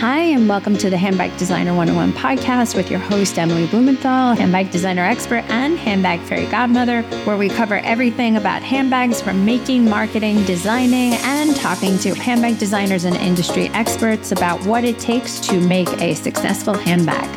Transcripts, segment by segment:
Hi, and welcome to the Handbag Designer 101 podcast with your host, Emily Blumenthal, handbag designer expert and handbag fairy godmother, where we cover everything about handbags from making, marketing, designing, and talking to handbag designers and industry experts about what it takes to make a successful handbag.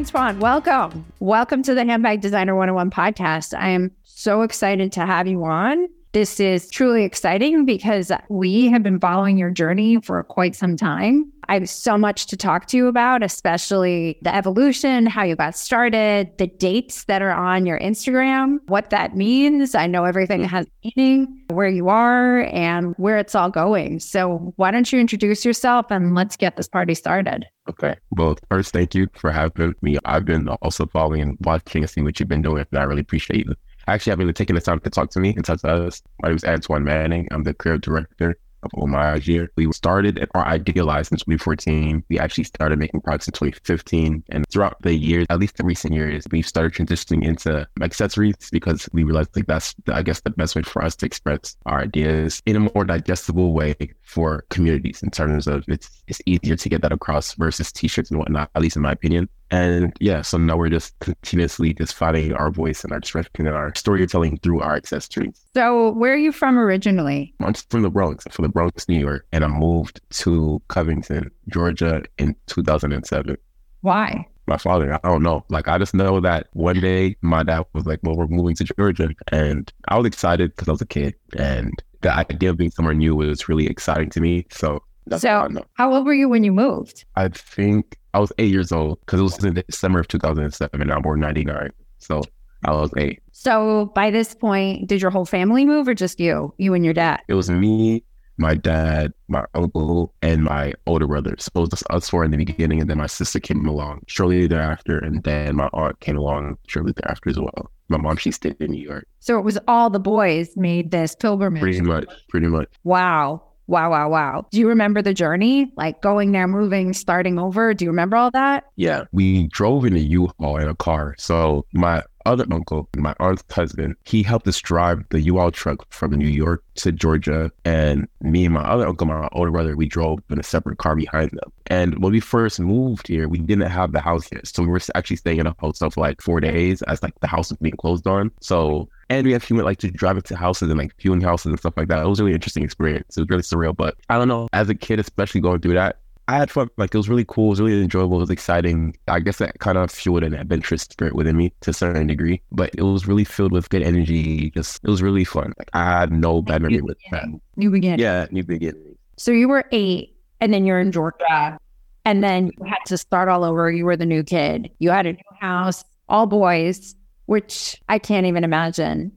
Antoine, welcome. Welcome to the Handbag Designer 101 podcast. I am so excited to have you on. This is truly exciting because we have been following your journey for quite some time. I have so much to talk to you about, especially the evolution, how you got started, the dates that are on your Instagram, what that means. I know everything has meaning, where you are, and where it's all going. So, why don't you introduce yourself and let's get this party started? Okay. Well, first, thank you for having me. I've been also following and watching and seeing what you've been doing, and I really appreciate it actually having taken the time to talk to me and talk to us. My name is Antoine Manning. I'm the creative director of Homage Year. We started our idealized in 2014. We actually started making products in 2015. And throughout the years, at least the recent years, we've started transitioning into accessories because we realized like that's, I guess, the best way for us to express our ideas in a more digestible way for communities in terms of it's, it's easier to get that across versus t-shirts and whatnot, at least in my opinion. And yeah, so now we're just continuously just finding our voice and our expression and our storytelling through our accessories. So, where are you from originally? I'm from the Bronx, I'm from the Bronx, New York, and I moved to Covington, Georgia in 2007. Why? My father, I don't know. Like, I just know that one day my dad was like, Well, we're moving to Georgia. And I was excited because I was a kid. And the idea of being somewhere new was really exciting to me. So, so, how old were you when you moved? I think I was eight years old because it was in the summer of 2007 and I'm born 99. So I was eight. So by this point, did your whole family move or just you, you and your dad? It was me, my dad, my uncle, and my older brother. So it was just us four in the beginning. And then my sister came along shortly thereafter. And then my aunt came along shortly thereafter as well. My mom, she stayed in New York. So it was all the boys made this pilgrimage. Pretty much, pretty much. Wow. Wow, wow, wow. Do you remember the journey? Like going there, moving, starting over? Do you remember all that? Yeah. We drove in a U-Haul in a car. So my other uncle, my aunt's husband, he helped us drive the U-Haul truck from New York to Georgia. And me and my other uncle, my older brother, we drove in a separate car behind them. And when we first moved here, we didn't have the house yet. So we were actually staying in a hotel for like four days as like the house was being closed on. So and we actually went like to drive to houses and like viewing houses and stuff like that. It was a really interesting experience. It was really surreal. But I don't know, as a kid, especially going through that, I had fun. Like it was really cool. It was really enjoyable. It was exciting. I guess that kind of fueled an adventurous spirit within me to a certain degree. But it was really filled with good energy. Just it was really fun. Like I had no bad memory with that. New beginning. Yeah, new beginning. So you were eight, and then you're in Georgia, and then you had to start all over. You were the new kid. You had a new house, all boys, which I can't even imagine.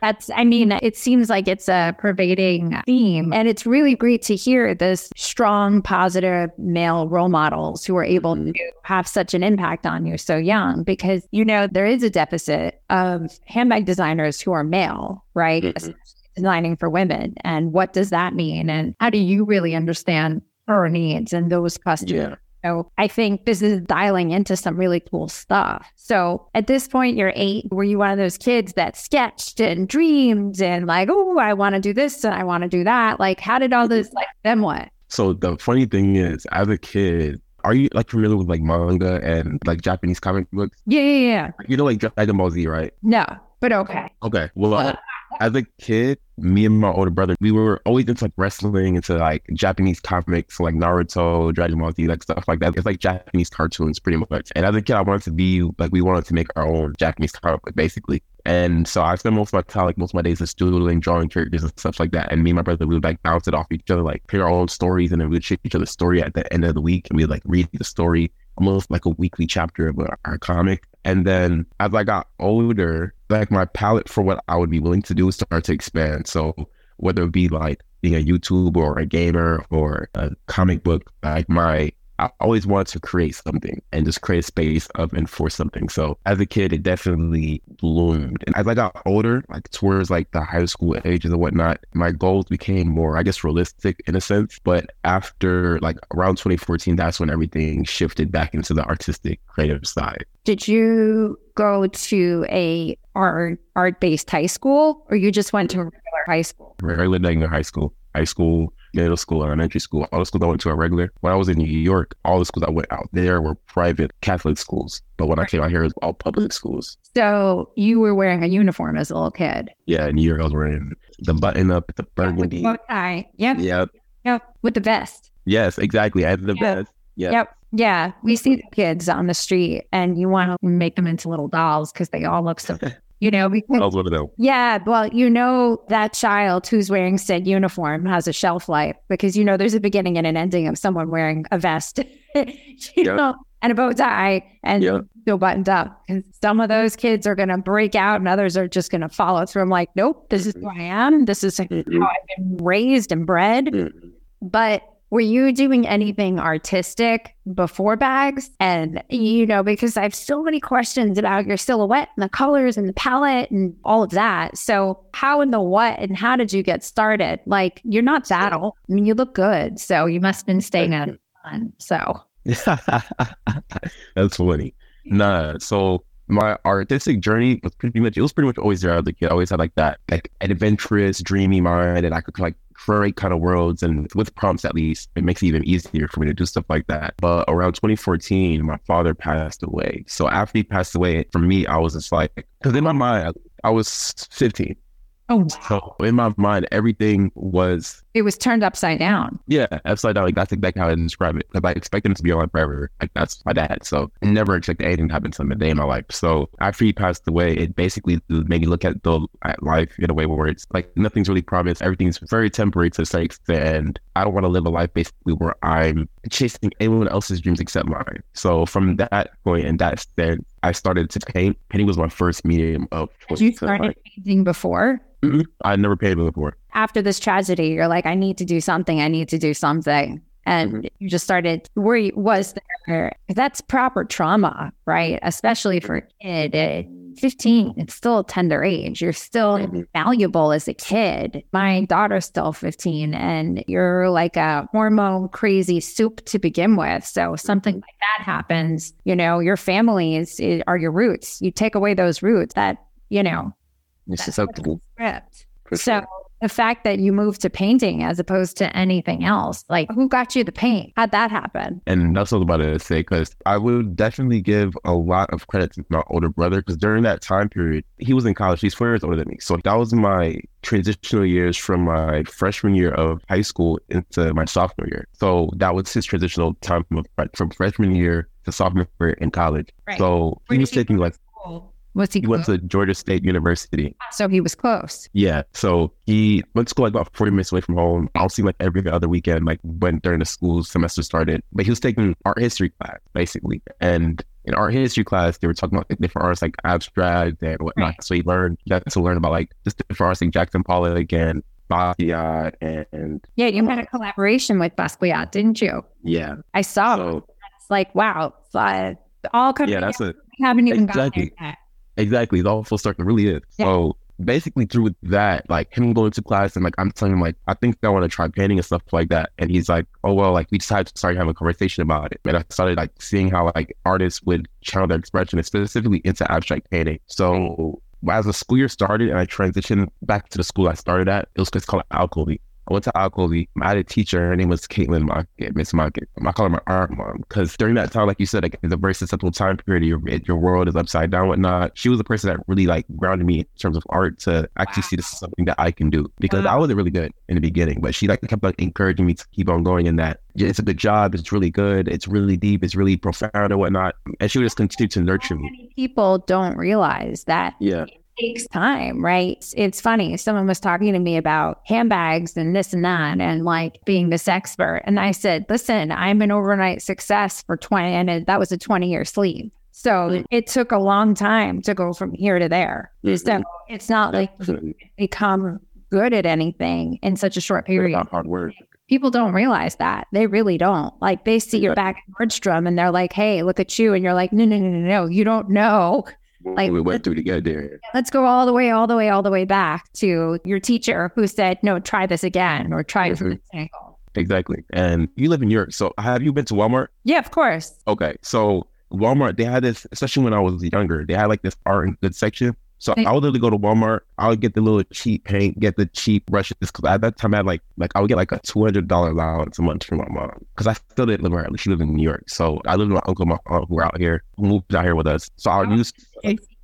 That's, I mean, it seems like it's a pervading theme. And it's really great to hear this strong, positive male role models who are able mm-hmm. to have such an impact on you so young because, you know, there is a deficit of handbag designers who are male, right? Mm-hmm. Designing for women. And what does that mean? And how do you really understand her needs and those customers? Yeah. So I think this is dialing into some really cool stuff. So at this point, you're eight. Were you one of those kids that sketched and dreamed and like, oh, I want to do this and I want to do that? Like, how did all this, like, then what? So the funny thing is, as a kid, are you like familiar with like manga and like Japanese comic books? Yeah, yeah, yeah. You know, like Dragon Ball Z, right? No, but okay. Okay. Well, uh, as a kid, me and my older brother, we were always into like wrestling, into like Japanese comics, like Naruto, Dragon Ball Z, like stuff like that. It's like Japanese cartoons, pretty much. And as a kid, I wanted to be like, we wanted to make our own Japanese comic book, basically. And so I spent most of my time, like most of my days, just doodling, drawing characters and stuff like that. And me and my brother, we would like bounce it off each other, like pick our own stories, and then we would share each other's story at the end of the week, and we'd like read the story almost like a weekly chapter of our comic. And then as I got older, like my palette for what I would be willing to do start to expand. So whether it be like being a YouTuber or a gamer or a comic book, like my I always wanted to create something and just create a space of and for something. So as a kid, it definitely bloomed. And as I got older, like towards like the high school ages and whatnot, my goals became more, I guess, realistic in a sense. But after like around 2014, that's when everything shifted back into the artistic creative side. Did you go to a art art based high school, or you just went to a regular high school? Regular regular high school, high school, middle school, elementary school. All the schools I went to are regular. When I was in New York, all the schools I went out there were private Catholic schools. But when I came out here, it was all public schools. So you were wearing a uniform as a little kid. Yeah, in New York, I was wearing the button up, the With the burgundy. bow tie. Yep. Yep. Yep. With the vest. Yes, exactly. I had the Yeah. best. Yeah. Yep. Yeah. We see the kids on the street and you want to make them into little dolls because they all look so, you know, because I was one of them. Yeah, well, you know that child who's wearing said uniform has a shelf life because you know there's a beginning and an ending of someone wearing a vest, you Yep. know, and a bow tie and Yep. still buttoned up. And some of those kids are going to break out, and others are just going to follow through. I'm like, nope, this is who I am. This is how Mhm. I've been raised and bred. Mhm. But were you doing anything artistic before bags? And, you know, because I have so many questions about your silhouette and the colors and the palette and all of that. So, how and the what and how did you get started? Like, you're not that old. I mean, you look good. So, you must have been staying out of fun. So, That's funny. Nah, so my artistic journey was pretty much it was pretty much always there as a kid. I always had like that like adventurous, dreamy mind and I could like create kind of worlds and with prompts at least it makes it even easier for me to do stuff like that. But around 2014, my father passed away. So after he passed away, for me, I was just like because in my mind I was 15. oh, So in my mind, everything was it was turned upside down. yeah, upside down. Like that's exactly how I describe it. Because I expected him to be alive forever. Like that's my dad. So I never expected anything to happen to him a day in my life. So after he passed away, it basically made me look at the at life in a way where it's like nothing's really promised. Everything's very temporary to a certain extent. I don't want to live a life basically where I'm chasing anyone else's dreams except mine. So from that point and that stand, I started to paint. Painting was my first medium of you. Started painting before? mhm. I'd never painted before. After this tragedy, you're like, I need to do something. I need to do something. And Mhm. you just started where you was there. That's proper trauma, right? Especially for a kid at 15, it's still a tender age. You're still Mhm. valuable as a kid. My daughter's still 15, and you're like a hormone crazy soup to begin with. So something like that happens, you know, your family is, is are your roots. You take away those roots that, you know, It's that's susceptible. script. for So. The fact that you moved to painting as opposed to anything else, like who got you the paint? How'd that happen? And that's what I was about to say because I would definitely give a lot of credit to my older brother because during that time period, he was in college. He's four years older than me. So that was my transitional years from my freshman year of high school into my sophomore year. So that was his transitional time from, from freshman year to sophomore year in college. Right. So Where he was did he taking like, Was he? he went to Georgia State University. so he was close. Yeah. So he went to school like about 40 minutes away from home. I'll see like every other weekend, like when during the school semester started. But he was taking art history class, basically. And in art history class, they were talking about different artists like abstract and whatnot. Right. So he learned, got to learn about like just different artists like Jackson Pollock and Basquiat and, and Yeah, you had a collaboration with Basquiat, didn't you? yeah. I saw. So It's like wow, uh, all coming. yeah, that's a I haven't even gotten Exactly. there yet. Exactly. The awful start. It really is. Yeah. So basically through that, like him going to class and like I'm telling him like I think I want to try painting and stuff like that. And he's like, Oh well, like we decided to start having a conversation about it. And I started like seeing how like artists would channel their expression specifically into abstract painting. So as the school year started and I transitioned back to the school I started at, it was called Alcovy. I went to Alcovy. I had a teacher. Her name was Caitlin Mockett, Miss Mockett. I call her my art mom because during that time, like you said, like it's a very susceptible time period. Your your world is upside down, whatnot. She was the person that really like grounded me in terms of art to actually see this is something that I can do because I mm-hmm. wasn't really good in the beginning, but she like kept like encouraging me to keep on going in that. It's a good job. It's really good. It's really deep. It's really profound and whatnot. And she would just continue to nurture me. People don't realize that Yeah. Takes time, right? It's, it's funny. Someone was talking to me about handbags and this and that, and like being this expert. And I said, listen, I'm an overnight success for 20, and it- that was a 20 year sleep. So Mm. it took a long time to go from here to there. So it's not like become good at anything in such a short period. Not hard work. People don't realize that. They really don't. Like they see your back at Nordstrom and they're like, hey, look at you. And you're like, no, no, no, no, no. You don't know Like- we went through to get there. let's go all the way, all the way, all the way back to your teacher who said, no, try this again or try Mhm. this angle. Exactly. And you live in Europe. So have you been to Walmart? Yeah, of course. Okay. So Walmart, they had this, especially when I was younger, they had like this art and good section. So I would literally go to Walmart. I would get the little cheap paint, get the cheap brushes. Because at that time, I had like like I would get like a two hundred dollar allowance a month from my mom. Because I still didn't live where she lived in New York. So I lived with my uncle, and my aunt who were out here, who moved out here with us. So I would Oh, use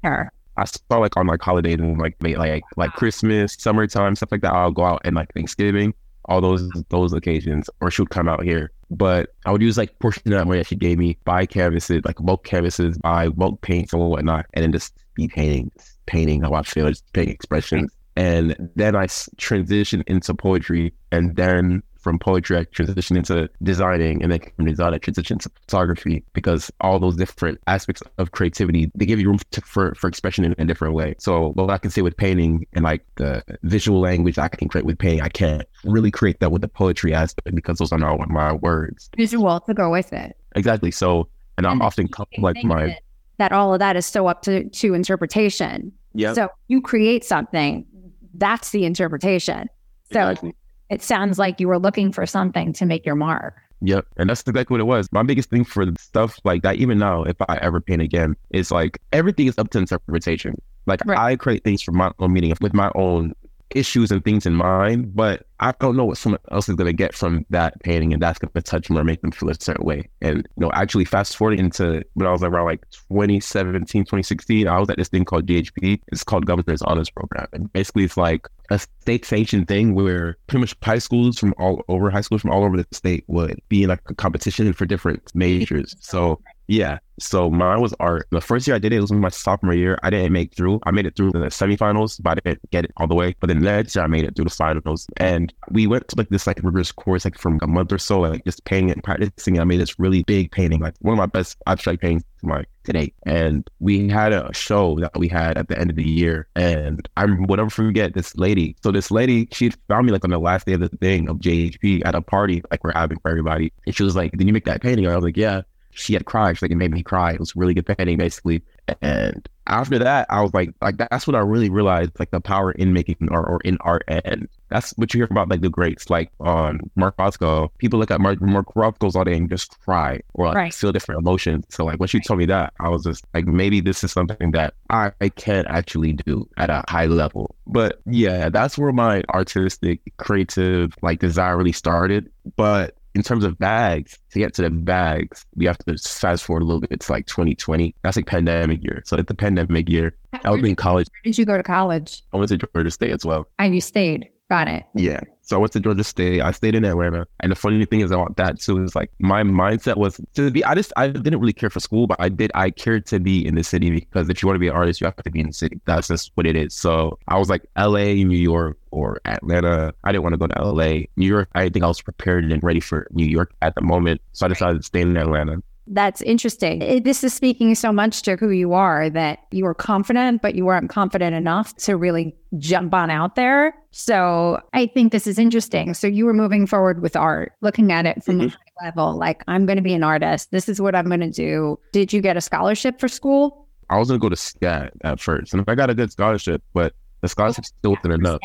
Her. I saw like on like holidays and like like like Christmas, summertime, stuff like that. I'll go out and like Thanksgiving, all those those occasions, or she would come out here. But I would use like portion of that money that she gave me, buy canvases, like bulk canvases, buy bulk paints and whatnot, and then just be painting, painting how I feel, painting expressions. And then I transitioned into poetry, and then from poetry, I transitioned into designing, and then from design, I transitioned to photography because all those different aspects of creativity they give you room to, for for expression in a different way. So what I can say with painting and like the visual language I can create with painting, I can't really create that with the poetry aspect because those are not my words. Visual to go with it. Exactly. So, and I'm often key come thing like my that all of that is so up to to interpretation. yeah. So you create something, that's the interpretation. So exactly. it sounds like you were looking for something to make your mark. Yep. And that's exactly what it was. My biggest thing for stuff like that, even now, if I ever paint again, is like everything is up to interpretation. Like Right. I create things for my own meaning with my own issues and things in mind, but I don't know what someone else is gonna get from that painting and that's gonna touch them or make them feel a certain way. And you know, actually fast forwarding into when I was around like 2017, 2016, I was at this thing called GHP. It's called Governor's Honors Program. And basically it's like a state sanctioned thing where pretty much high schools from all over high schools from all over the state would be in like a competition for different majors. So yeah. So mine was art. The first year I did it, it was my sophomore year. I didn't make through. I made it through the semifinals, but I didn't get it all the way. But then next year I made it through the finals. And we went to like this like rigorous course like from a month or so, like just painting and practicing. I made this really big painting, like one of my best abstract paintings like today. And we had a show that we had at the end of the year. And I will never forget this lady. So this lady, she found me like on the last day of the thing of GHP at a party, like we're having for everybody. And she was like, Did you make that painting? And I was like, Yeah she had cried. She's like, it made me cry. It was really good painting, basically. And after that, I was like, like that's when I really realized like the power in making art or in art. And that's what you hear about like the greats, like on Mark Rothko. People look at Mark, Mark Rothko's all day and just cry or like Right. feel different emotions. So like when she told me that, I was just like, maybe this is something that I, I can actually do at a high level. But yeah, that's where my artistic, creative like desire really started. But in terms of bags, to get to the bags, we have to fast forward a little bit It's like 2020. That's like pandemic year. So at the pandemic year, I was in college. Where did you go to college? I went to Georgia State as well. And you stayed. Got it. Yeah. So I went to Georgia State. I stayed in Atlanta. And the funny thing is about that too is like my mindset was to be I just I didn't really care for school, but I did I cared to be in the city because if you want to be an artist, you have to be in the city. That's just what it is. So I was like LA, New York, or Atlanta. I didn't want to go to LA. New York, I think I was prepared and ready for New York at the moment. So I decided to stay in Atlanta. That's interesting. It- this is speaking so much to who you are that you were confident, but you weren't confident enough to really jump on out there. So I think this is interesting. So you were moving forward with art, looking at it from a Mhm. high level, like, I'm going to be an artist. This is what I'm going to do. Did you get a scholarship for school? I was gonna go to SCAD at first. And if I got a good scholarship, but the scholarship still wasn't enough.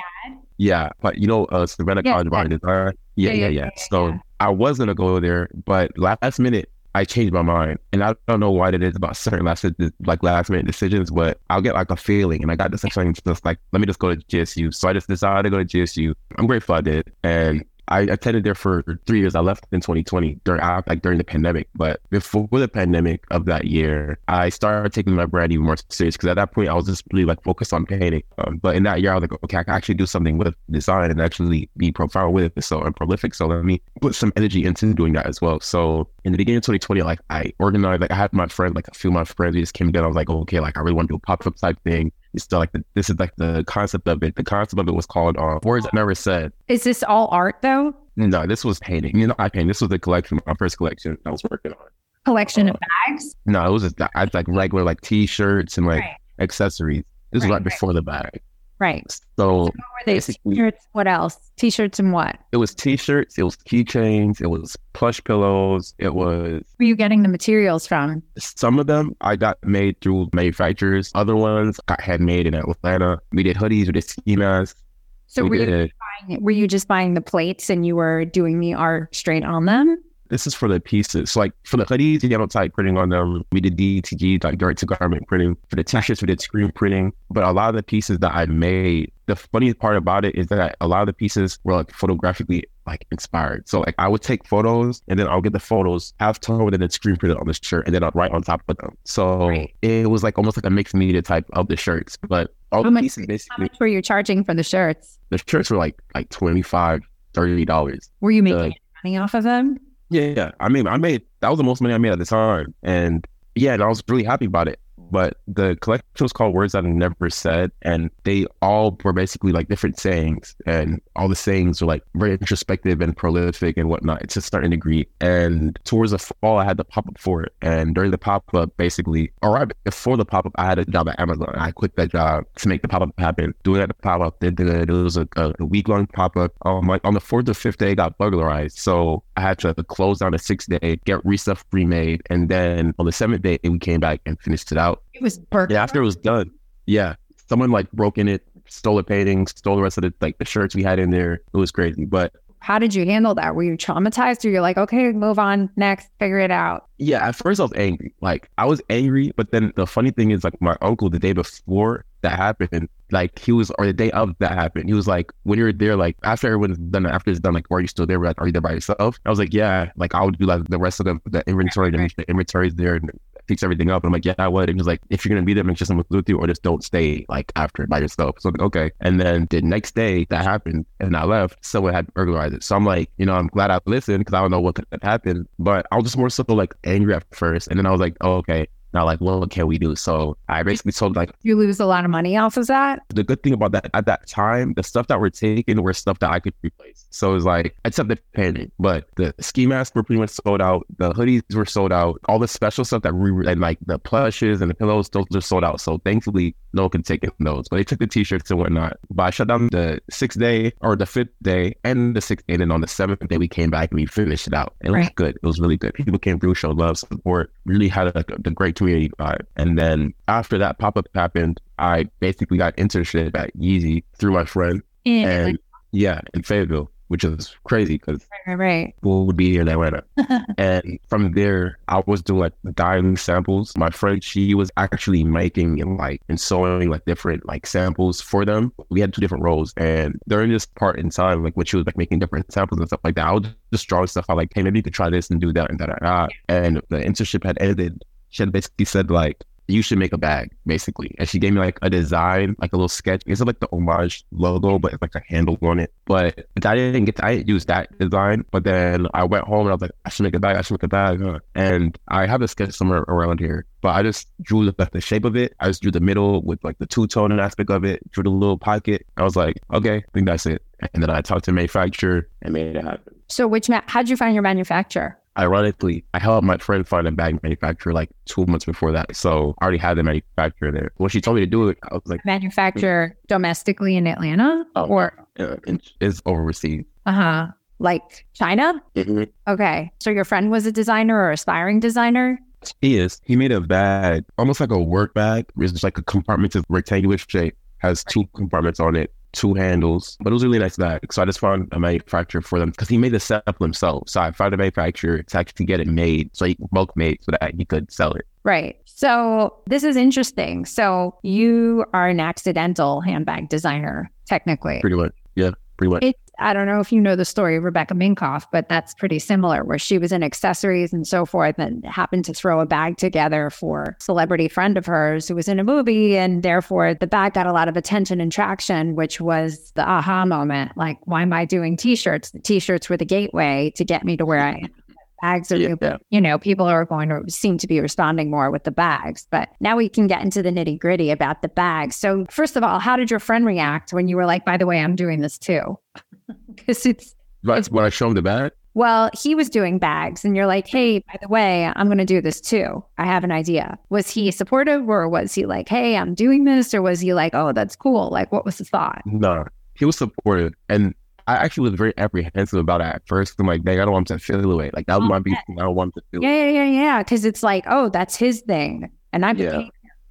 Yeah, but you know, uh, Savannah Yeah, College of Art and Design. Yeah, yeah, yeah. So yeah. I was gonna go there, but last minute I changed my mind, and I don't know why it is about certain last like last minute decisions, but I'll get like a feeling, and I got this feeling just like let me just go to GSU. So I just decided to go to GSU. I'm grateful I did, and I attended there for three years. I left in 2020 during like during the pandemic, but before the pandemic of that year, I started taking my brand even more serious because at that point I was just really like focused on painting. Um, but in that year, I was like, okay, I can actually do something with design and actually be profound with it. So I'm prolific. So let me put some energy into doing that as well. So in the beginning of 2020, like I organized, like I had my friend, like a few of my friends, we just came together. I was like, okay, like I really want to do a pop up type thing. It's still like the, this is like the concept of it. The concept of it was called uh, Words I Never Said. Is this all art though? No, this was painting. You know, I paint. This was the collection, my first collection I was working on. Collection of bags? No, it was just, I had like regular like t-shirts and like Right. accessories. This was Right, right right. before the bag. Right. So What were they? T-shirts. What else? T-shirts and what? it was t-shirts, it was keychains, it was plush pillows, it was Where are you getting the materials from? some of them I got made through manufacturers. Other ones I had made in Atlanta. We did hoodies, we did ski masks. So we were you, did buying, were you just buying the plates and you were doing the art straight on them? This is for the pieces. So like for the hoodies, you know, type printing on them. We did DTG, like direct to garment printing. For the t-shirts, we did screen printing. But a lot of the pieces that I made, the funniest part about it is that a lot of the pieces were like photographically like inspired. So like I would take photos and then I'll get the photos half tone and then screen printed on the shirt and then I'll write on top of them. So Right. it was like almost like a mixed media type of the shirts. But all How the much- pieces How much were you charging for the shirts? the shirts were like like 25 30 dollars Were you making Uh, money off of them? Yeah yeah. I mean i made that was the most money i made at the time. And yeah and i was really happy about it but the collection was called words that i never said and they all were basically like different sayings and all the sayings were like very introspective and prolific and whatnot. It's a certain degree and towards the fall i had the pop-up for it. And during the pop-up basically or right before the pop-up i had a job at amazon. I quit that job to make the pop-up happen. Doing that pop-up did the, it was a, a week-long pop-up. Um like on the fourth or fifth day it got burglarized. So i had to close down the sixth day get re-stuff remade. And then on the seventh day we came back and finished it out It was burger. yeah, after it was done, yeah, someone like broke in it, stole the painting, stole the rest of the like the shirts we had in there. It was crazy, but How did you handle that? Were you traumatized or you're like, okay, move on, next, figure it out? yeah, at first I was angry. Like I was angry, but then the funny thing is, like my uncle the day before that happened, like he was, or the day of that happened, he was like, when you're there, like after everyone's done, after it's done, like, are you still there? Like, are you there by yourself? I was like, yeah, like I would do like the rest of the, the inventory, the inventory's there and fix everything up. And I'm like, yeah, I would. And he was like, if you're gonna be there, make sure someone's with you, or just don't stay like after by yourself. So I'm like, okay. And then the next day that happened, and I left, someone had burglarized it. So I'm like, you know, I'm glad I listened because I don't know what could have happened. But I was just more so like angry at first, and then I was like, oh, okay. Like, well, what can we do? So I basically told like You lose a lot of money off of that? the good thing about that at that time, the stuff that were taken were stuff that I could replace. So it was like, except the painting, but the ski masks were pretty much sold out. The hoodies were sold out. All the special stuff that we were, and like the plushes and the pillows, those are sold out. So thankfully, no one can take it. those. But they took the t-shirts and whatnot. But I shut down the sixth day or the fifth day and the sixth day. And then on the seventh day, we came back and we finished it out. It was Right. good. It was really good. People came through, showed love, support, really had a, the great And then after that pop-up happened, I basically got internship at Yeezy through my friend. Yeah. And yeah, in Fayetteville, which is crazy because right, right, right. people would be here in Atlanta. and from there, I was doing like dyeing samples. My friend, she was actually making and like and sewing like different like samples for them. We had two different roles, and during this part in time, like when she was like making different samples and stuff like that, I would just draw stuff out like, hey, maybe you could try this and do that and da da da. And the internship had ended. She had basically said like. You should make a bag, basically. And she gave me like a design, like a little sketch. It's like the homage logo, but it's like a handle on it. But I didn't get, I didn't use that design. But then I went home and I was like, I should make a bag. I should make a bag. Huh? And I have a sketch somewhere around here, but I just drew the, the shape of it. I just drew the middle with like the two tone aspect of it, drew the little pocket. I was like, okay, I think that's it. And then I talked to manufacturer and made it happen. So, which ma- how'd you find your manufacturer? Ironically, I helped my friend find a bag manufacturer like two months before that. So I already had the manufacturer there. When she told me to do it, I was like, Manufacturer domestically in Atlanta Oh. or uh, it's overseas. uh huh, like China? Mhm. Okay, so your friend was a designer or aspiring designer? He is. He made a bag, almost like a work bag. It's just like a compartmented rectangular shape, has two compartments on it, two handles. But it was a really nice bag. So I just found a manufacturer for them because he made the setup himself. So I found a manufacturer to actually get it made, so he bulk made, so that he could sell it. Right. So this is interesting. So you are an accidental handbag designer, technically. Pretty much. Yeah, pretty much. It, I don't know if you know the story of Rebecca Minkoff, but that's pretty similar, where she was in accessories and so forth and happened to throw a bag together for celebrity friend of hers who was in a movie. And therefore, the bag got a lot of attention and traction, which was the aha moment. Like, why am I doing t shirts? The t shirts were the gateway to get me to where I am. Bags are, Yeah, yeah. you know, people are going to seem to be responding more with the bags. But now we can get into the nitty gritty about the bags. So, first of all, how did your friend react when you were like, by the way, I'm doing this too? Because it's, But when I showed him the bag, well, he was doing bags, and you're like, hey, by the way, I'm going to do this too. I have an idea. Was he supportive, or was he like, hey, I'm doing this? Or was he like, oh, that's cool? Like, what was the thought? no, he was supportive. And I actually was very apprehensive about it at first. I'm like, dang, I don't want him to feel away. Like, that Oh, my beef. I don't want him to feel Yeah, yeah, yeah, yeah. Because it's like, oh, that's his thing. And I'm Yeah.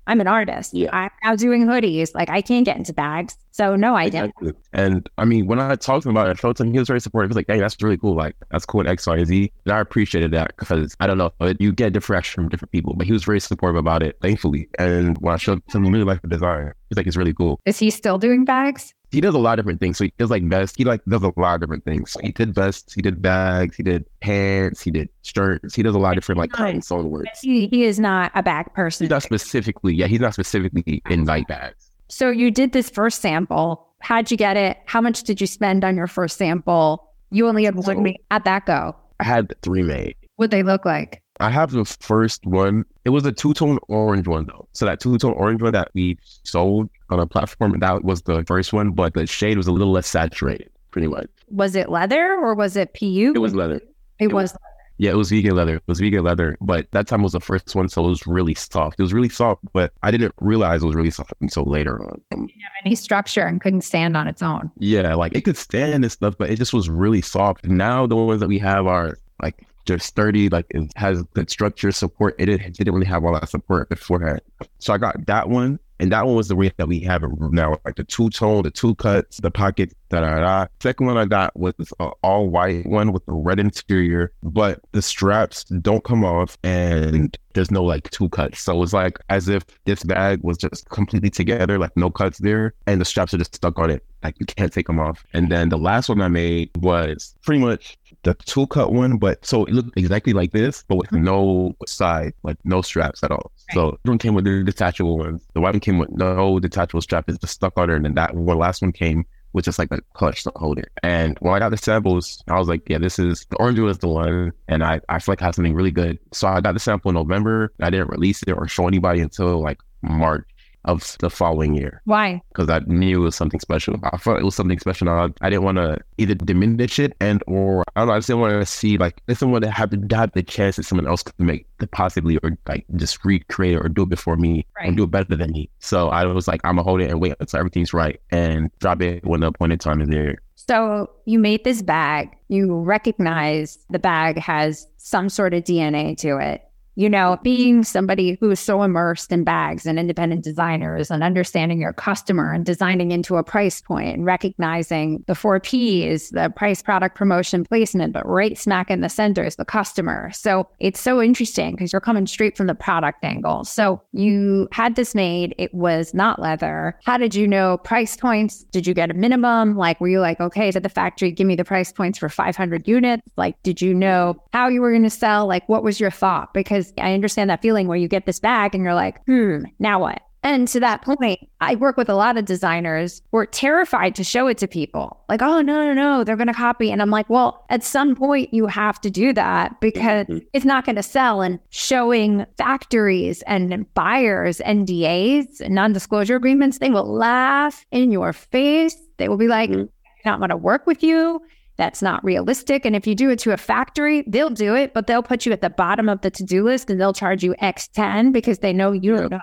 I'm an artist. Yeah. I'm now doing hoodies. Like I can't get into bags. So no, I didn't. And I mean, when I talked to him about it, I showed him, he was very supportive. He was like, hey, that's really cool. Like, that's cool in X, Y, Z. And I appreciated that because I don't know, you get different reactions from different people, but he was very supportive about it, thankfully. And when I showed him, really like the design. He's like, it's really cool. Is he still doing bags? He does a lot of different things. So he does like vests. He like does a lot of different things. So he did vests, he did bags, he did pants, he did shirts. He does a lot of different like cotton sewn work. He, he is not a bag person. He's not specifically, yeah, he's not specifically in night bags. So you did this first sample. How'd you get it? How much did you spend on your first sample? You only had one made. How'd that go? I had three made. What'd they look like? I have the first one. It was a two tone orange one though. So that two tone orange one that we sold on a platform, that was the first one, but the shade was a little less saturated, pretty much. Was it leather or was it PU? It was leather. It was. Yeah, it was vegan leather. It was vegan leather, but that time was the first one, so it was really soft. It was really soft, but I didn't realize it was really soft until later on. Um, Didn't have any structure and couldn't stand on its own. yeah, like it could stand and stuff, but it just was really soft. Now the ones that we have are like just sturdy, like it has good structure, support. It didn't, it didn't really have all that support beforehand. So I got that one, and that one was the way that we have now, like the two tone, the two cuts, the pocket, da da da. Second one I got was uh, all white one with the red interior, but the straps don't come off, and there's no like two cuts. So it's like as if this bag was just completely together, like no cuts there, and the straps are just stuck on it, like you can't take them off. And then the last one I made was pretty much the two cut one, but so it looked exactly like this, but with mm-hmm. no side, like no straps at all. So this one came with the detachable ones. The white one came with no detachable strap, it's just stuck on there. And then that one last one came with just like a clutch to hold it. And when I got the samples, I was like, yeah, this is the orange was the one. And I, I feel like I have something really good. So I got the sample in November. I didn't release it or show anybody until like March of the following year Why? because I knew it was something special. I felt it was something special. I, I didn't want to either diminish it and or I don't know. I just didn't want to see like I didn't want to have to have the chance that someone else could make the possibly or like just recreate it or do it before me Right. do it better than me. So I was like, I'm gonna hold it and wait until everything's right and drop it when the appointed time is there. So you made this bag. You recognize the bag has some sort of DNA to it. You know, mm-hmm. being somebody who is so immersed in bags and independent designers and understanding your customer and designing into a price point and recognizing the four P's, the price, product, promotion, placement, but right smack in the center is the customer. So it's so interesting because you're coming straight from the product angle. So you had this made, it was not leather. How did you know price points? Did you get a minimum? Like, were you like, okay, to the factory, give me the price points for 500 units? Like, did you know how you were going to sell? Like, what was your thought? Because I understand that feeling where you get this bag and you're like, hmm, now what? And to that point, I work with a lot of designers who are terrified to show it to people. Like, oh, no, no, no, they're going to copy. And I'm like, well, at some point, you have to do that because Mhm. it's not going to sell. And showing factories and buyers NDAs, non disclosure agreements, they will laugh in your face. They will be like, Mhm. I don't want to work with you. That's not realistic. And if you do it to a factory, they'll do it, but they'll put you at the bottom of the to do list and they'll charge you X10 because they know you don't know.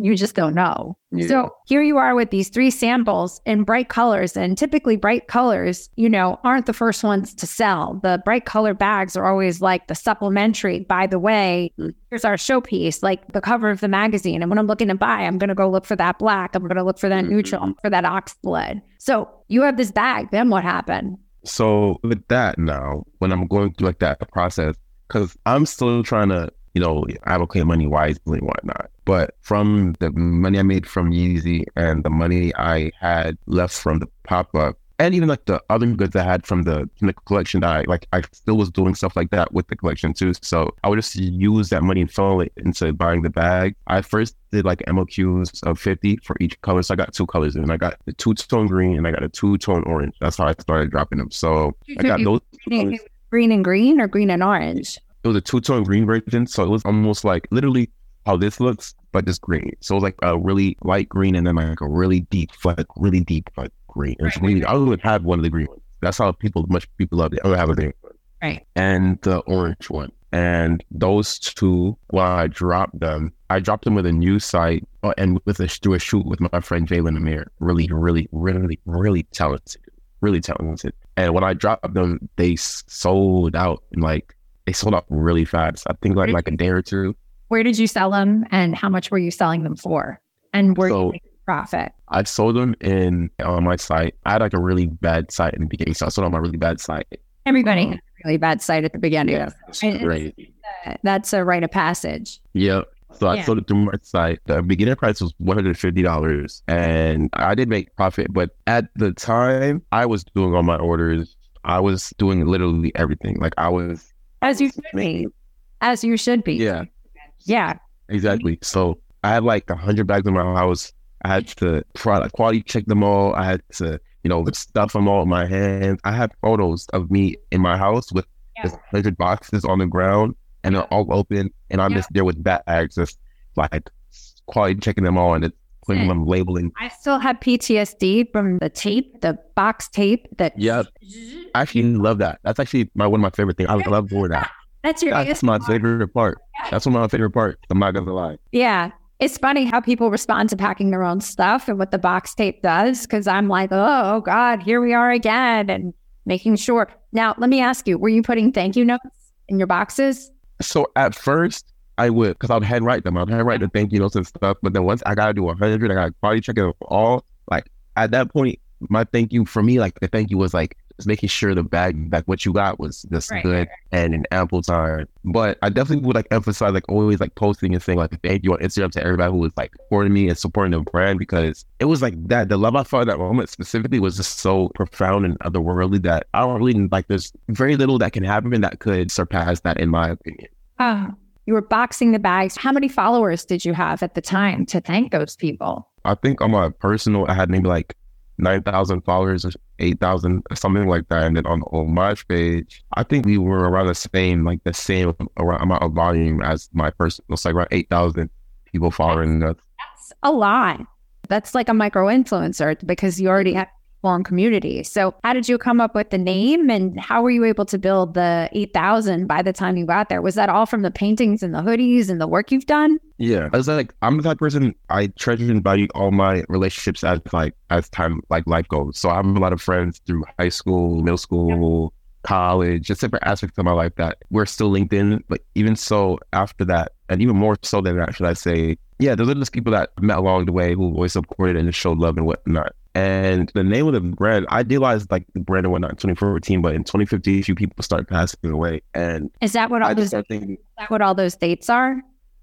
You just don't know. Yeah. So here you are with these three samples in bright colors, and typically bright colors, you know, aren't the first ones to sell. The bright color bags are always like the supplementary. By the way, here's our showpiece, like the cover of the magazine. And when I'm looking to buy, I'm going to go look for that black. I'm going to look for that neutral, mm-hmm. I'm for that ox blood. So you have this bag. Then what happened? So with that now, when I'm going through like that process, because I'm still trying to, you know, allocate money wisely and whatnot. But from the money I made from Yeezy and the money I had left from the pop up, and even like the other goods I had from the, from the collection, that I like I still was doing stuff like that with the collection too. So I would just use that money and funnel it into buying the bag. I first did like MOQs of 50 for each color. So I got two colors and I got the two tone green and I got a two tone orange. That's how I started dropping them. So I got those Green, green and green or green and orange? It was a two tone green version. So it was almost like literally how this looks, but just green. So it was like a really light green and then like a really deep, like really deep like green. It's Right, really, right, I even have one of the green ones. That's how people, much people love it. I don't have a green one. Right. And the orange one. And those two, when I dropped them, I dropped them with a new site uh, and with a, through a shoot with my friend Jalen Amir. Really, really, really, really talented. Really talented. And when I dropped them, they sold out and like they sold out really fast. I think like like a day or two. Where did you sell them and how much were you selling them for? And were So- you making profit? I sold them in on my site. I had like a really bad site in the beginning, so I sold on my really bad site. Everybody had um, a really bad site at the beginning. And it's- great. That's a rite of passage. Yep. So I Yeah. sold it through my site. The beginner price was one hundred fifty dollars, and I did make profit. But at the time, I was doing all my orders. I was doing literally everything. Like I was. As you should be. As you should be. Yeah. Yeah. Exactly. So I had like a hundred bags in my house. I had to product quality check them all. I had to, you know, stuff them all in my hands. I have photos of me in my house with Yeah. just hundred boxes on the ground and they're all open, and I'm Yeah. just there with bags, just like quality checking them all and just putting them labeling. I still have PTSD from the tape, the box tape that Yeah. I actually love that. That's actually my one of my favorite things. I love doing that. That's your That's my favorite part. That's one of my favorite parts. I'm not gonna lie. Yeah. It's funny how people respond to packing their own stuff and what the box tape does. Cause I'm like, oh, God, here we are again. And making sure. Now, let me ask you, were you putting thank you notes in your boxes? So at first, I would, because I would handwrite them. I would handwrite the thank you notes and stuff. But then once I got to do 100, I got to quality check it all. Like at that point, my thank you for me, like the thank you was like just making sure the bag, like what you got was just Right, good and in ample time. But I definitely would like emphasize, like always like posting and saying like thank you on Instagram to everybody who was like supporting me and supporting the brand because it was like that. The love I felt that moment specifically was just so profound and otherworldly that I don't really like. There's very little that can happen that could surpass that, in my opinion. Oh, you were boxing the bags. How many followers did you have at the time to thank those people? I think on my personal, I had maybe like 9,000 followers or 8,000, something like that. And then on, on my page, I think we were around the same, like the same amount of volume as my personal. It's like around 8,000 people following us. That's a lot. That's like a micro influencer because you already have form community. So how did you come up with the name and how were you able to build the 8,000 by the time you got there? Was that all from the paintings and the hoodies and the work you've done? Yeah. I was like, I'm the type of person I treasure and value all my relationships as like, as time, like life goes. So I have a lot of friends through high school, middle school, college, just different aspects of my life that we're still linked in. But even so, after that, and even more so than that, should I say, yeah, there's just people that I met along the way who always supported and showed love and whatnot. And the name of the brand, I realized like the brand and whatnot in 2014, but in 2015, a few people started passing away. And Is that what all I those just started thinking, is that what all those dates are?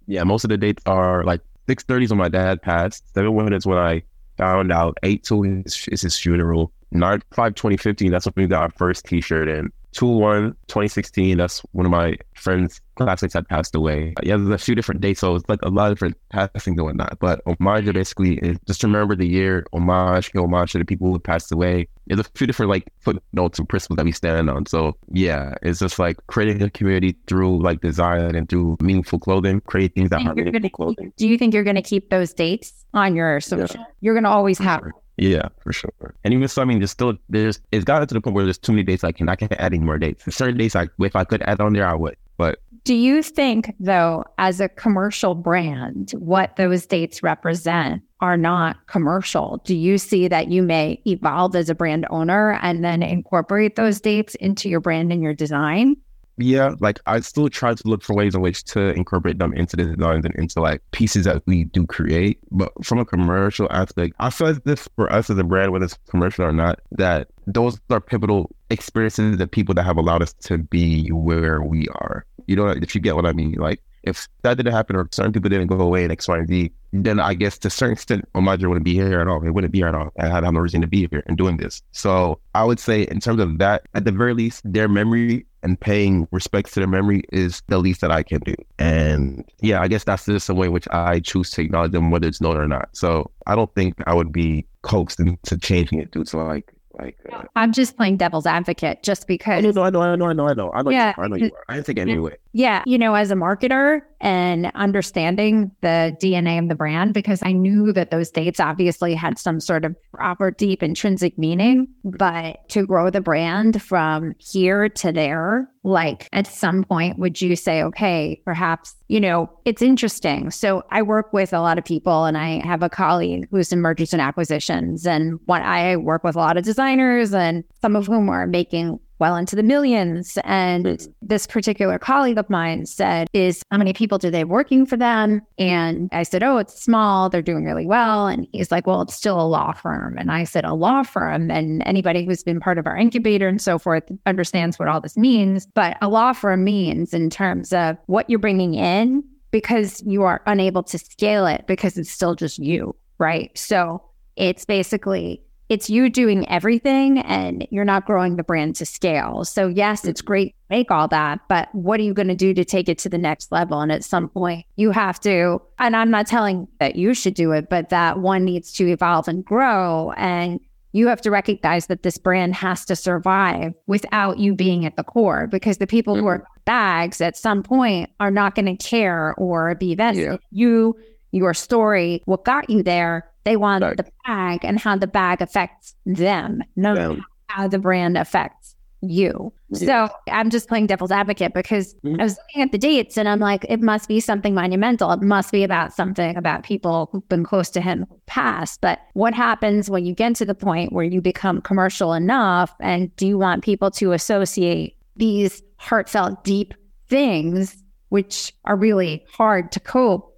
yeah, most of the dates are like 630s when my dad passed. Seven one is when I found out. Eight two is, is his funeral. Nine five 2015, that's when we got our first t-shirt. And two one 2016, that's one of my friends, classmates had passed away. Yeah, there's a few different dates, so it's like a lot of different passings and whatnot. But homage basically is just remember the year, homage, pay homage to the people who passed away. There's a few different like footnotes and principles that we stand on. So yeah, it's just like creating a community through like design and through meaningful clothing, create things that are meaningful gonna clothing. Do you think you're going to keep those dates on your social? You're going to always have. Yeah, for sure. And even so, I mean, there's still there's it's gotten to the point where there's too many dates I can I can't add any more dates. There's certain dates I if I could add on there I would, but Do you think, though, as a commercial brand, what those dates represent are not commercial? Do you see that you may evolve as a brand owner and then incorporate those dates into your brand and your design? Yeah, like I still try to look for ways in which to incorporate them into the designs and into like pieces that we do create. But from a commercial aspect, I feel like this for us as a brand, whether it's commercial or not, that those are pivotal experiences that people that have allowed us to be where we are. You know, if you get what I mean, like if that didn't happen or certain people didn't go away in X, Y, and Z, then I guess to a certain extent, oh, Homage wouldn't be here at all. It wouldn't be here at all. I had no reason to be here and doing this. So I would say, in terms of that, at the very least, their memory and paying respects to their memory is the least that I can do. And yeah, I guess that's just the way in which I choose to acknowledge them, whether it's known or not. So I don't think I would be coaxed into changing it due to like, like, uh, I'm just playing devil's advocate just I because, know, I know, I know, I know, I know, I know, Yeah. you are, I know you are. I didn't think anyway. yeah, you know, as a marketer and understanding the DNA of the brand, because I knew that those dates obviously had some sort of proper, deep, intrinsic meaning. But to grow the brand from here to there, like at some point, would you say, okay, perhaps, you know, it's interesting. So I work with a lot of people and I have a colleague who's in mergers and acquisitions. And what I work with a lot of designers and some of whom are making well into the millions. And Mhm. this particular colleague of mine said, Is how many people do they have working for them? And I said, Oh, it's small. They're doing really well. And he's like, Well, it's still a law firm. And I said, A law firm. And anybody who's been part of our incubator and so forth understands what all this means. But a law firm means in terms of what you're bringing in because you are unable to scale it because it's still just you, right? So it's basically it's you doing everything and you're not growing the brand to scale. So yes, it's mm-hmm. great to make all that, but what are you going to do to take it to the next level? And at some point you have to, and I'm not telling that you should do it, but that one needs to evolve and grow and you have to recognize that this brand has to survive without you being at the core because the people who are mm-hmm. bags at some point are not going to care or be vested. Yeah. You, your story, what got you there, they want Right. the bag and how the bag affects them, not how the brand affects you. Yeah. So I'm just playing devil's advocate because Mhm. I was looking at the dates and I'm like, it must be something monumental. It must be about something about people who've been close to him who passed. But what happens when you get to the point where you become commercial enough? And do you want people to associate these heartfelt, deep things, which are really hard to cope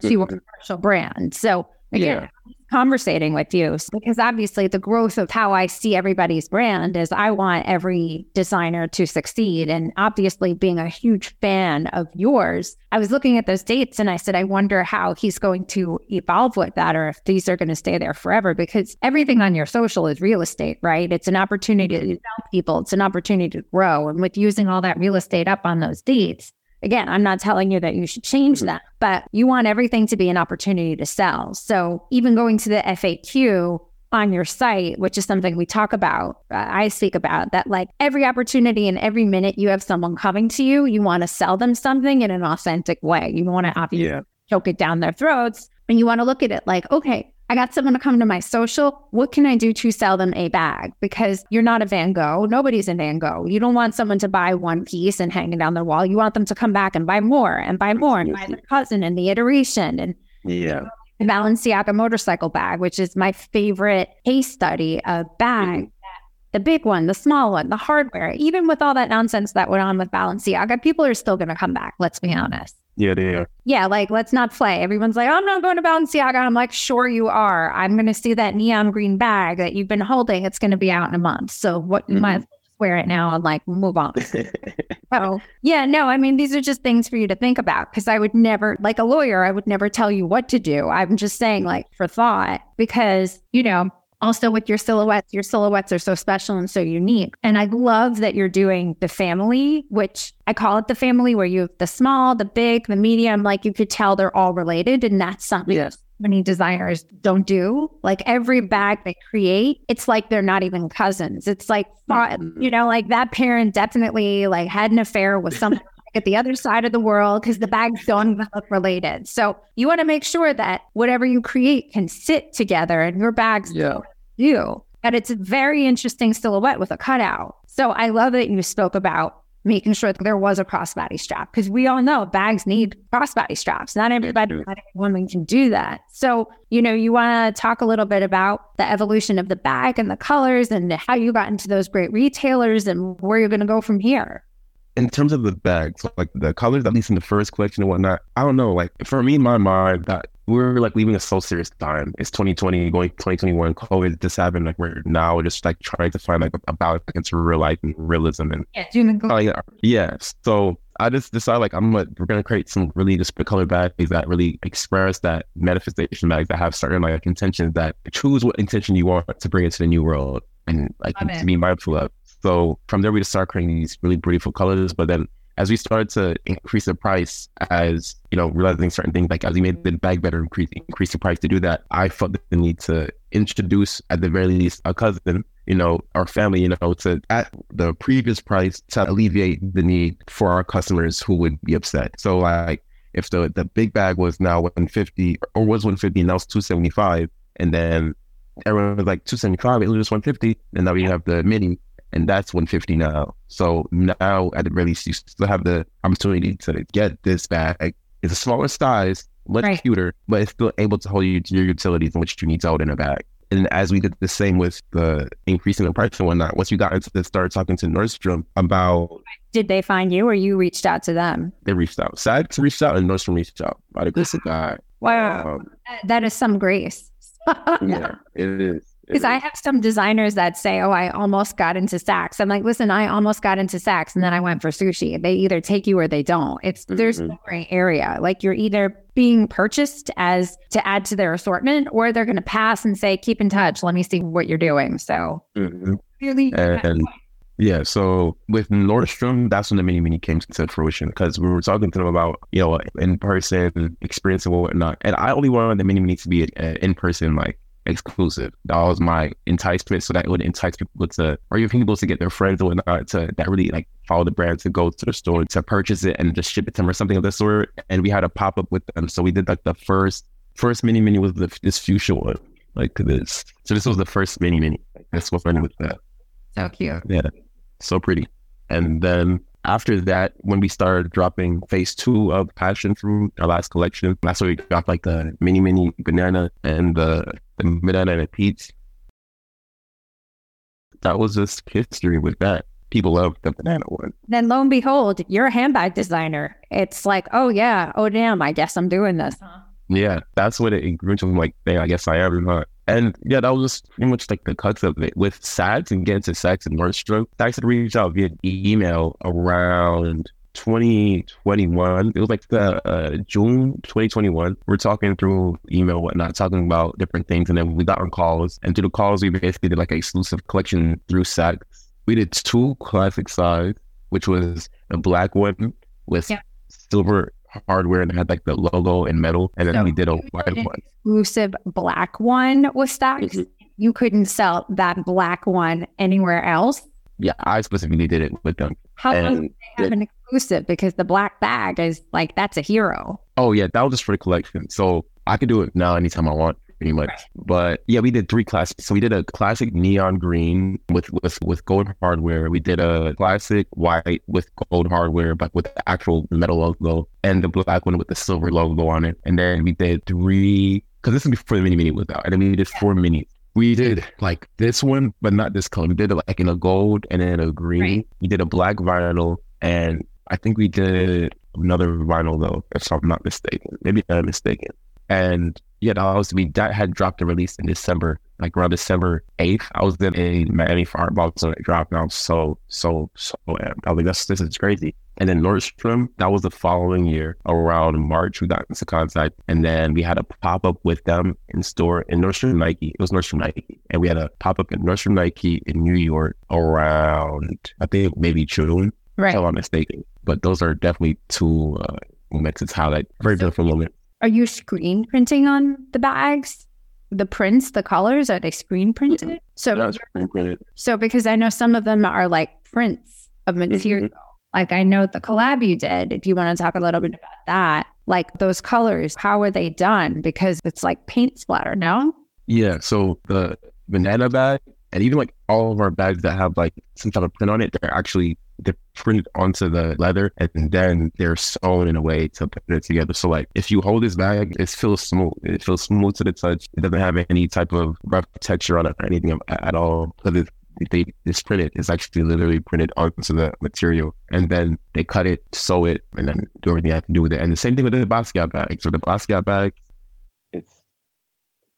to a Mhm. commercial brand? So again, Yeah. conversating with you because obviously the growth of how I see everybody's brand is I want every designer to succeed. And obviously, being a huge fan of yours, I was looking at those dates and I said, I wonder how he's going to evolve with that or if these are going to stay there forever because everything on your social is real estate, right? It's an opportunity to mm-hmm. tell people, it's an opportunity to grow. And with using all that real estate up on those dates, Again, I'm not telling you that you should change Mhm. that, but you want everything to be an opportunity to sell. So even going to the FAQ on your site, which is something we talk about, uh, I speak about that like every opportunity and every minute you have someone coming to you, you want to sell them something in an authentic way. You don't want to obviously Yeah. choke it down their throats. And you want to look at it like, okay, I got someone to come to my social. What can I do to sell them a bag? Because you're not a Van Gogh. Nobody's a Van Gogh. You don't want someone to buy one piece and hang it down their wall. You want them to come back and buy more and buy more and buy their cousin and the iteration and Yeah. the Balenciaga motorcycle bag, which is my favorite case study of bag. Mm-hmm. The big one, the small one, the hardware, even with all that nonsense that went on with Balenciaga, people are still going to come back. Let's be honest Yeah, they are. yeah, like let's not play. Everyone's like, I'm not going to Balenciaga. I'm like, sure you are. I'm going to see that neon green bag that you've been holding. It's going to be out in a month. So what you might as mm-hmm. well wear it now and like move on. Oh, yeah, no, I mean, these are just things for you to think about because I would never, like a lawyer, I would never tell you what to do. I'm just saying, like, for thought, because, you know, also with your silhouettes, your silhouettes are so special and so unique. And I love that you're doing the family, which I call it the family, where you have the small, the big, the medium, like you could tell they're all related. And that's something Yes. many designers don't do. Like every bag they create, it's like they're not even cousins. It's like, Mhm. you know, like that parent definitely like had an affair with someone at the other side of the world because the bags don't look related. So you want to make sure that whatever you create can sit together and your bags Yeah. do. And it's a very interesting silhouette with a cutout. So I love that you spoke about making sure that there was a crossbody strap because we all know bags need crossbody straps. Not everybody, not every woman can do that. So, you know, you want to talk a little bit about the evolution of the bag and the colors and how you got into those great retailers and where you're going to go from here. In terms of the bags, like the colors, at least in the first collection and whatnot, I don't know. Like for me, in my mind, that we're like leaving a so serious time. It's 2020, going 2021. COVID just happened. Like we're now just like trying to find like a balance into real life and realism and Yeah, doing the like yeah. So I just decided like I'm gonna we're gonna create some really just color bags that really express that manifestation bags that have certain like intentions that choose what intention you want to bring into the new world and like to be mindful of. So from there we just start creating these really beautiful colors. But then as we started to increase the price, as you know, realizing certain things like as we made the bag better, increase increase the price to do that, I felt the need to introduce at the very least a cousin, you know, our family, you know, to at the previous price to alleviate the need for our customers who would be upset. So like if the the big bag was now 150 or was 150 now it's 275 and then everyone was like 275 it was just 150 and now we have the mini and that's 150 now so now at the very least you still have the opportunity to get this bag it's a smaller size much Right. cuter but it's still able to hold you to your utilities and what you need to hold in a bag And as we did the same with the increasing the price and whatnot, once we got into the start talking to Nordstrom about Did they find you or you reached out to them? they reached out. Saks reached out and Nordstrom reached out. By the grace of God. Wow. Um, That is some grace. yeah, it is. Because I have some designers that say, "Oh, I almost got into Saks." I'm like, "Listen, I almost got into Saks, and then I went for sushi." They either take you or they don't. It's there's no gray area. Like you're either being purchased as to add to their assortment, or they're going to pass and say, "Keep in touch. Let me see what you're doing." So Mhm. really, And yeah, so with Nordstrom, that's when the mini mini came to fruition because we were talking to them about, you know, in person experience and whatnot. And I only wanted the mini mini to be an in person, like exclusive. That was my enticement. So that it would entice people to, or even people to get their friends or whatnot to that really like follow the brand to go to the store to purchase it and just ship it to them or something of the sort. And we had a pop up with them. So we did like the first, first mini mini was the, this fuchsia one, like this. So this was the first mini mini. Like, this was with that. so cute. Yeah, so pretty. And then after that, when we started dropping phase two of passion fruit, our last collection, that's when we got like the mini mini banana and the, the banana and a peach. That was just history with that. People love the banana one. Then lo and behold, you're a handbag designer. It's like, oh yeah, oh damn, I guess I'm doing this. Uh-huh. Yeah, that's what it grew to. I'm like, dang, I guess I am. Huh? And yeah, that was just pretty much like the cuts of it. With Saks and getting to Saks and Nordstrom, Saks had reached out via email around 2021. It was like the uh, June 2021. We're talking through email, whatnot, talking about different things, and then we got on calls. And through the calls, we basically did like an exclusive collection through Saks. We did two classic sides, which was a black one with Yeah. silver hardware and it had like the logo in metal, and then So we did a white one. Exclusive black one with Saks. Mhm. You couldn't sell that black one anywhere else. Yeah, I specifically did it with them. How come they have an exclusive? Because the black bag is like that's a hero. oh yeah, that was just for the collection. So I could do it now anytime I want, pretty much. But yeah, we did three classics. So we did a classic neon green with with with gold hardware. We did a classic white with gold hardware, but with the actual metal logo, and the black one with the silver logo on it. And then we did three because this is before the mini mini was out, and then we did four minis. We did like this one, but not this color. We did it like in a gold and then a green. Right. We did a black vinyl, and I think we did another vinyl though, if I'm not mistaken. Maybe I'm mistaken. And yeah, I was we that had dropped a release in December, like around December eighth. I was in a Miami for Art Basel when it dropped. And I was so so so amped. I was like, this this is crazy. And then Nordstrom, that was the following year, around March, we got into contact, and then we had a pop up with them in store in Nordstrom Nike. It was Nordstrom Nike, and we had a pop up in Nordstrom Nike in New York around I think maybe June, Right. if I'm mistaken. But those are definitely two uh, moments. It's how that very different moment. Are you screen printing on the bags? The prints, the colors, are they screen printed? So, That's pretty so because I know some of them are like prints of mm-hmm. material. Like I know the collab you did. If you want to talk a little bit about that, like those colors, how are they done? Because it's like paint splatter, no? Yeah. So the banana bag and even like all of our bags that have like some type of print on it, they're actually they're printed onto the leather and then they're sewn in a way to put it together. So like if you hold this bag, it feels smooth. It feels smooth to the touch. It doesn't have any type of rough texture on it or anything at all. Because they it's printed. It's actually literally printed onto the material, and then they cut it, sew it, and then do everything I to do with it. And the same thing with the Basquiat bag. So the Basquiat bag, it's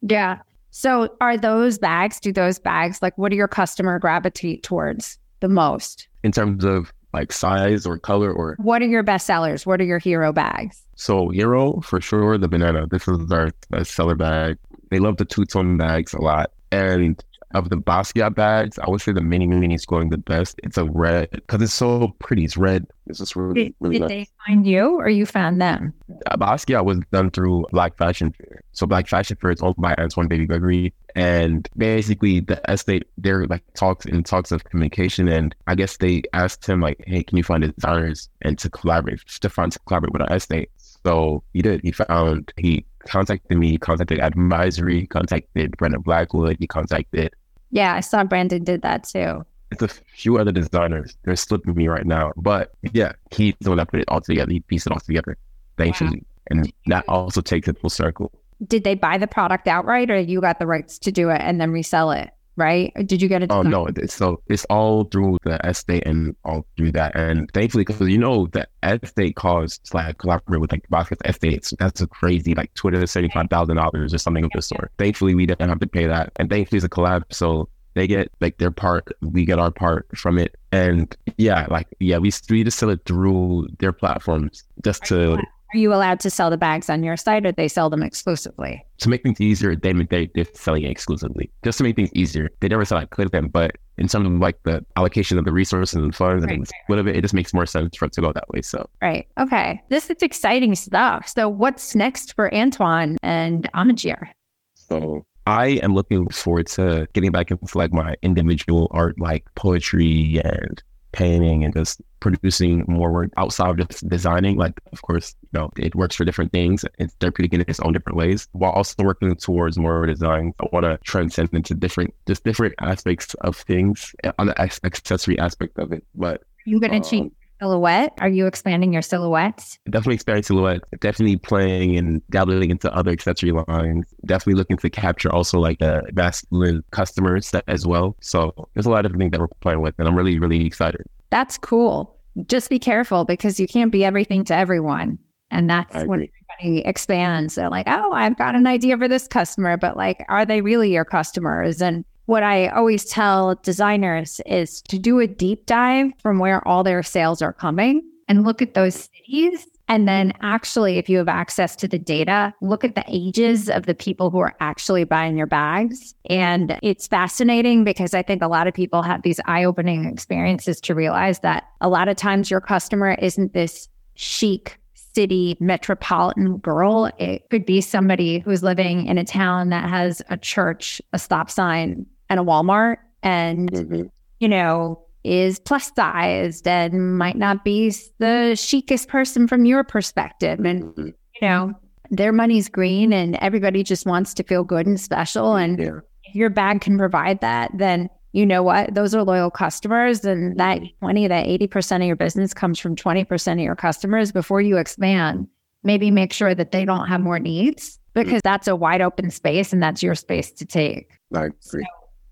Yeah. So are those bags, do those bags, like what do your customer gravitate towards the most? in terms of like size or color or What are your best sellers? What are your hero bags? so hero for sure the banana this is our best seller bag they love the two-tone bags a lot and of the Basquiat bags I would say the mini mini is going the best it's a red because it's so pretty it's red it's just really, Did, really did nice. they find you or you found them? Uh, Basquiat was done through Black Fashion Fair. So Black Fashion Fair is owned by Antoine Baby Gregory. And basically the estate, they're like talks and talks of communication. And I guess they asked him like, hey, can you find designers and to collaborate, to find to collaborate with our estate. So he did. He found, he contacted me, contacted Advisry, contacted Brandon Blackwood, he contacted Yeah, I saw Brandon did that too. it's a few other designers. They're slipping me right now. But yeah, he's the one that put it all together. He pieced it all together, thankfully. And that also takes it full circle. did they buy the product outright or you got the rights to do it and then resell it? Right? Or did you get oh, it? Oh no, it's so it's all through the estate and all through that. And thankfully, because you know the estate costs like collaborate with like Basquiat Estates. That's a crazy like Twitter seventy five thousand dollars or something of the sort. Thankfully, we didn't have to pay that, and thankfully it's a collab, so they get like their part, we get our part from it. And yeah, like yeah, we we just sell it through their platforms just to uh, are you allowed to sell the bags on your site or they sell them exclusively? To make things easier, they, they, they're selling it exclusively. Just to make things easier. They never said I could them, but in terms of like the allocation of the resources and funds right, and of it, it just makes more sense for it to go that way. So Right. Okay. This is exciting stuff. So what's next for Antoine and Homage Year? So I am looking forward to getting back into like my individual art, like poetry and painting and just producing more work outside of just designing. Like, of course, you know, it works for different things. It's therapeutic in its own different ways, while also working towards more design. I want to transcend into different, just different aspects of things on the accessory aspect of it. But you're going to um, change silhouette? Are you expanding your silhouettes? Definitely expanding silhouette. Definitely playing and dabbling into other accessory lines. Definitely looking to capture also like the masculine customers as well. So there's a lot of things that we're playing with, and I'm really, really excited. That's cool. Just be careful because you can't be everything to everyone. And that's when everybody expands. They're like, oh, I've got an idea for this customer, but like, are they really your customers? And what I always tell designers is to do a deep dive from where all their sales are coming and look at those cities. And then, actually, if you have access to the data, look at the ages of the people who are actually buying your bags. And it's fascinating because I think a lot of people have these eye opening experiences to realize that a lot of times your customer isn't this chic city metropolitan girl. It could be somebody who's living in a town that has a church, a stop sign, and a Walmart and, mm-hmm. you know, is plus sized and might not be the chicest person from your perspective. And, mm-hmm. you know, their money's green and everybody just wants to feel good and special. And yeah. if your bag can provide that, then you know what? Those are loyal customers. And that mm-hmm. 20, that 80% of your business comes from 20% of your customers before you expand. Maybe make sure that they don't have more needs mm-hmm. because that's a wide open space and that's your space to take. I agree. So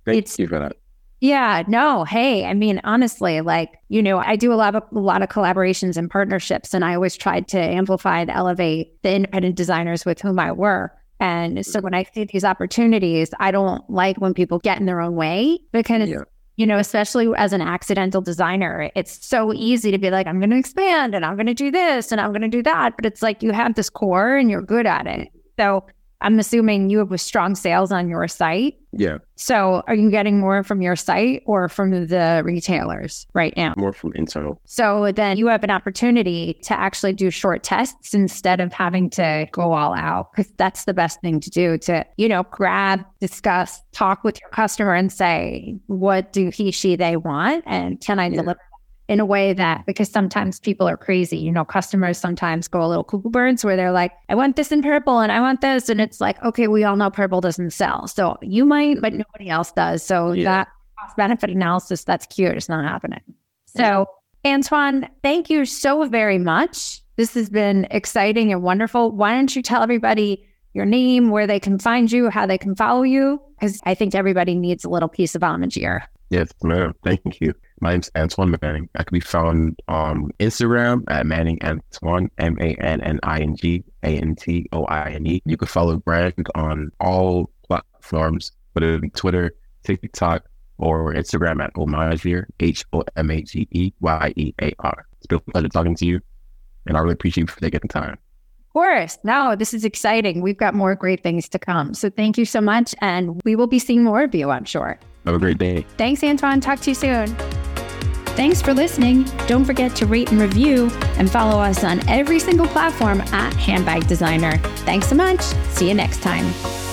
Thank you for that. Yeah, no. Hey, I mean, honestly, like, you know, I do a lot of a lot of collaborations and partnerships, and I always tried to amplify and elevate the independent designers with whom I work. And so mm-hmm. when I see these opportunities, I don't like when people get in their own way because yeah. you know, especially as an accidental designer, it's so easy to be like, I'm going to expand and I'm going to do this and I'm going to do that. But it's like you have this core and you're good at it. So I'm assuming you have strong sales on your site. Yeah. So are you getting more from your site or from the retailers right now? More from internal. So then you have an opportunity to actually do short tests instead of having to go all out because that's the best thing to do to, you know, grab, discuss, talk with your customer and say, what do he, she, they want? And can I yeah. deliver in a way that because sometimes people are crazy. You know, customers sometimes go a little cuckoo birds where they're like, I want this in purple and I want this. And it's like, okay, we all know purple doesn't sell. So you might, but nobody else does. So yeah. that cost benefit analysis, that's cute. It's not happening. So, Antoine, thank you so very much. This has been exciting and wonderful. Why don't you tell everybody your name, where they can find you, how they can follow you? Because I think everybody needs a little piece of Homage Year. Yes, ma'am. Thank you. My name's Antoine Manning. I can be found on Instagram at Manning Antoine, M A N N I N G A N T O I N E. You can follow Brand on all platforms, whether it be Twitter, TikTok, or Instagram at Homage Year, H O M A G E Y E A R. It's been a pleasure talking to you, and I really appreciate you for taking the time. Of course. No, this is exciting. We've got more great things to come. So thank you so much. And we will be seeing more of you, I'm sure. Have a great day. Thanks, Antoine. Talk to you soon. Thanks for listening. Don't forget to rate and review and follow us on every single platform at Handbag Designer. Thanks so much. See you next time.